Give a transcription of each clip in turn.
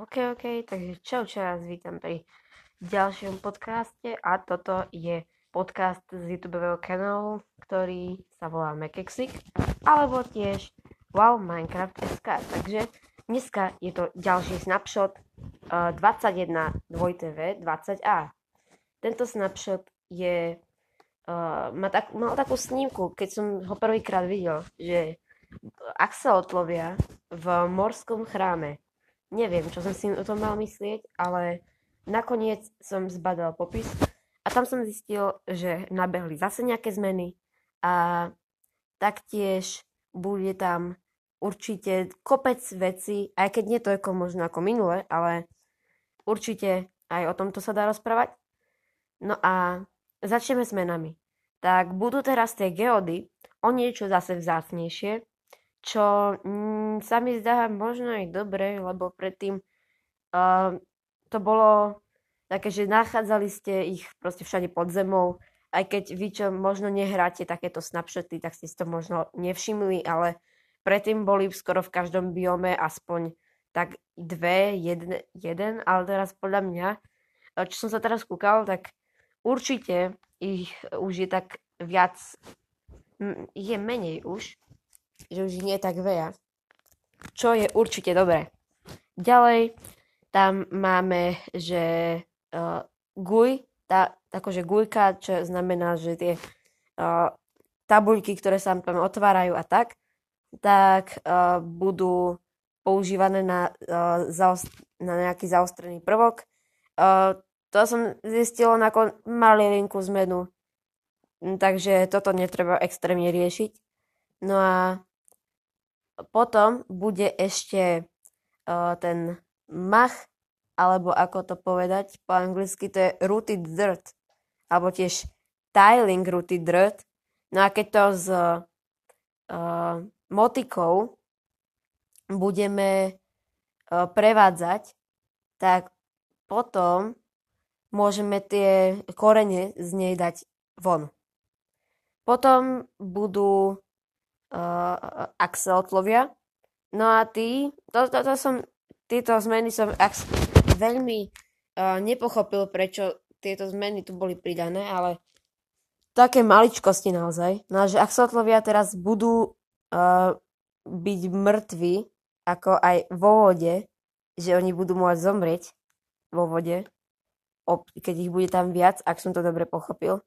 OK, OK, takže čau, čau, vás vítam pri ďalšom podcaste a toto je podcast z YouTube kanálu, ktorý sa volá Mekexik, alebo tiež Wow Minecraft SK. Takže dneska je to ďalší snapshot uh, 21 2TV 20A. Tento snapshot je, uh, má tak, mal takú snímku, keď som ho prvýkrát videl, že axolotlovia v morskom chráme neviem, čo som si o tom mal myslieť, ale nakoniec som zbadal popis a tam som zistil, že nabehli zase nejaké zmeny a taktiež bude tam určite kopec veci, aj keď nie toľko možno ako minule, ale určite aj o tomto sa dá rozprávať. No a začneme s menami. Tak budú teraz tie geody o niečo zase vzácnejšie, čo mm, sa mi zdá možno aj dobre, lebo predtým uh, to bolo také, že nachádzali ste ich proste všade pod zemou, aj keď vy, čo možno nehráte takéto snapshoty, tak ste si to možno nevšimli, ale predtým boli skoro v každom biome aspoň tak dve, jeden, jeden ale teraz podľa mňa, čo som sa teraz kúkal, tak určite ich už je tak viac, je menej už, že už nie je tak veľa. Čo je určite dobré. Ďalej tam máme, že uh, guj, tá, akože gujka, čo znamená, že tie uh, tabuľky, ktoré sa tam otvárajú a tak, tak uh, budú používané na, uh, zaost- na nejaký zaostrený prvok. Uh, to som zistila na kon- malilinku zmenu, takže toto netreba extrémne riešiť. No a potom bude ešte uh, ten mach, alebo ako to povedať po anglicky, to je rooted dirt, alebo tiež tiling rooted dirt. No a keď to s uh, motikou budeme uh, prevádzať, tak potom môžeme tie korene z nej dať von. Potom budú uh, axelotlovia. No a tí, to, to, to som, tieto zmeny som ax, veľmi uh, nepochopil, prečo tieto zmeny tu boli pridané, ale také maličkosti naozaj. No a že axelotlovia teraz budú uh, byť mŕtvi, ako aj vo vode, že oni budú môcť zomrieť vo vode, keď ich bude tam viac, ak som to dobre pochopil.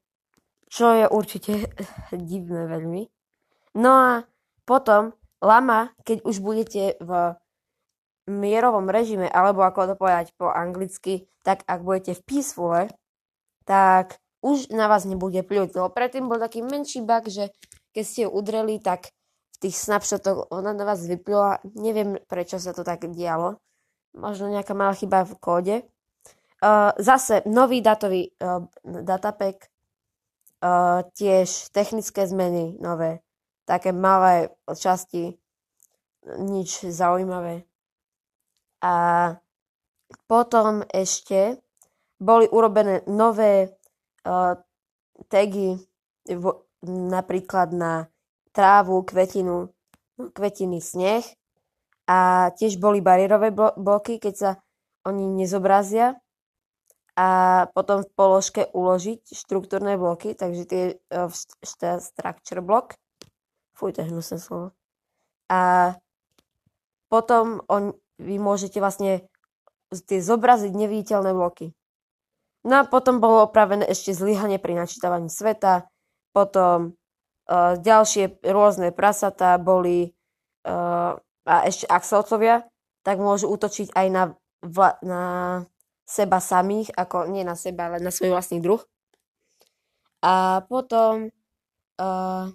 Čo je určite divné veľmi. No a potom lama, keď už budete v mierovom režime, alebo ako to povedať po anglicky, tak ak budete v peacefule, tak už na vás nebude pľuť. Lebo predtým bol taký menší bug, že keď ste ju udreli, tak v tých snapshotoch ona na vás vyplula. Neviem, prečo sa to tak dialo. Možno nejaká malá chyba v kóde. Uh, zase nový datový uh, datapack, uh, tiež technické zmeny nové také malé časti, nič zaujímavé. A potom ešte boli urobené nové uh, tagy v, napríklad na trávu, kvetinu, kvetiny, sneh. A tiež boli bariérové bloky, keď sa oni nezobrazia. A potom v položke uložiť štruktúrne bloky, takže tie uh, structure block Fuj, to je hnusné slovo. A potom on, vy môžete vlastne tie zobraziť neviditeľné bloky. No a potom bolo opravené ešte zlyhanie pri načítavaní sveta, potom uh, ďalšie rôzne prasatá boli uh, a ešte axelcovia, tak môžu útočiť aj na, vla, na seba samých, ako nie na seba, ale na svoj vlastný druh. A potom uh,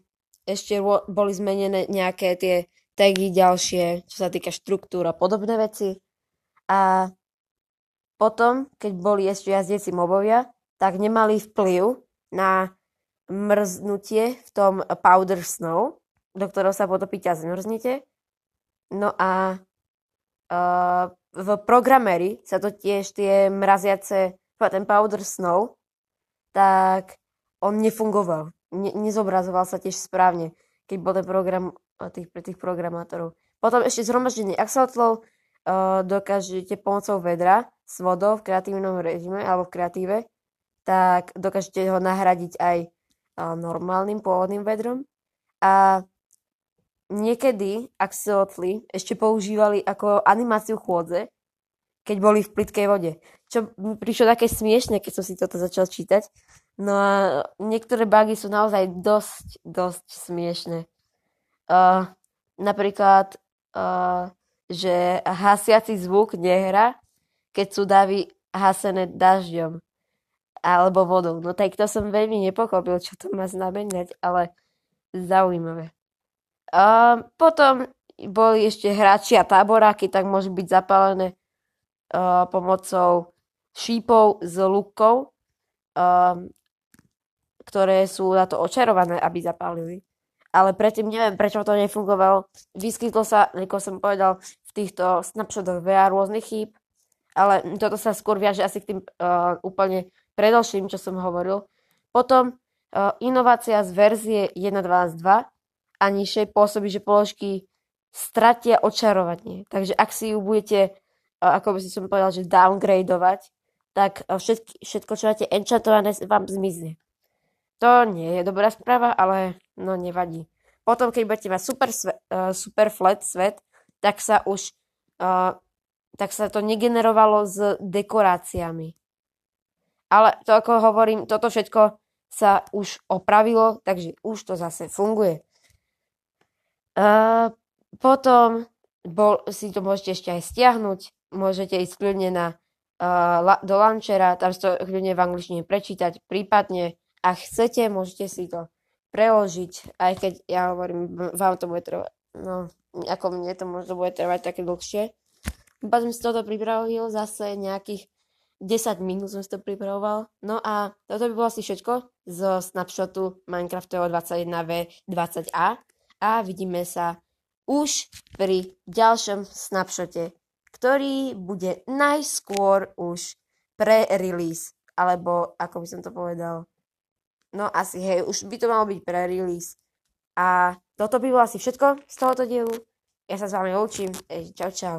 ešte boli zmenené nejaké tie tagy ďalšie, čo sa týka štruktúr a podobné veci. A potom, keď boli ešte jazdieci mobovia, tak nemali vplyv na mrznutie v tom powder snow, do ktorého sa potopíte a zmrznete. No a uh, v programeri sa to tiež tie mraziace, ten powder snow, tak on nefungoval ne, nezobrazoval sa tiež správne, keď bol ten program tých, pre tých programátorov. Potom ešte zhromaždenie axolotlov uh, dokážete pomocou vedra s vodou v kreatívnom režime alebo v kreatíve, tak dokážete ho nahradiť aj uh, normálnym pôvodným vedrom. A niekedy axolotly ešte používali ako animáciu chôdze, keď boli v plitkej vode. Čo mi prišlo také smiešne, keď som si toto začal čítať. No a niektoré bugy sú naozaj dosť, dosť smiešne. Uh, napríklad, uh, že hasiaci zvuk nehra, keď sú davy hasené dažďom alebo vodou. No tak to som veľmi nepochopil, čo to má znamenať, ale zaujímavé. Uh, potom boli ešte hráči a táboráky, tak môžu byť zapálené uh, pomocou šípov z lukov, uh, ktoré sú na to očarované, aby zapálili. Ale predtým neviem, prečo to nefungovalo. Vyskytlo sa, ako som povedal, v týchto snapshotoch veľa rôznych chýb, ale toto sa skôr viaže asi k tým uh, úplne predošlým, čo som hovoril. Potom uh, inovácia z verzie 1.12.2 a nižšej pôsobí, že položky stratia očarovanie. Takže ak si ju budete, ako by som povedal, že downgradovať, tak všetky, všetko, čo máte enchantované, vám zmizne. To nie je dobrá správa, ale no nevadí. Potom, keď budete mať super, sve, uh, super flat svet, tak sa už uh, tak sa to negenerovalo s dekoráciami. Ale to ako hovorím, toto všetko sa už opravilo, takže už to zase funguje. Uh, potom bol, si to môžete ešte aj stiahnuť, môžete ísť kľudne na, uh, la, do launchera, tam si to kľudne v angličtine prečítať, prípadne ak chcete, môžete si to preložiť, aj keď ja hovorím, vám to bude trvať, no, ako mne to možno bude trvať také dlhšie. Iba som si toto pripravil zase nejakých 10 minút som si to pripravoval. No a toto by bolo asi všetko zo snapshotu Minecraftového 21v20a a vidíme sa už pri ďalšom snapshote, ktorý bude najskôr už pre-release, alebo ako by som to povedal. No asi, hej, už by to malo byť pre-release. A toto by bolo asi všetko z tohoto dielu. Ja sa s vami učím. Čau, čau.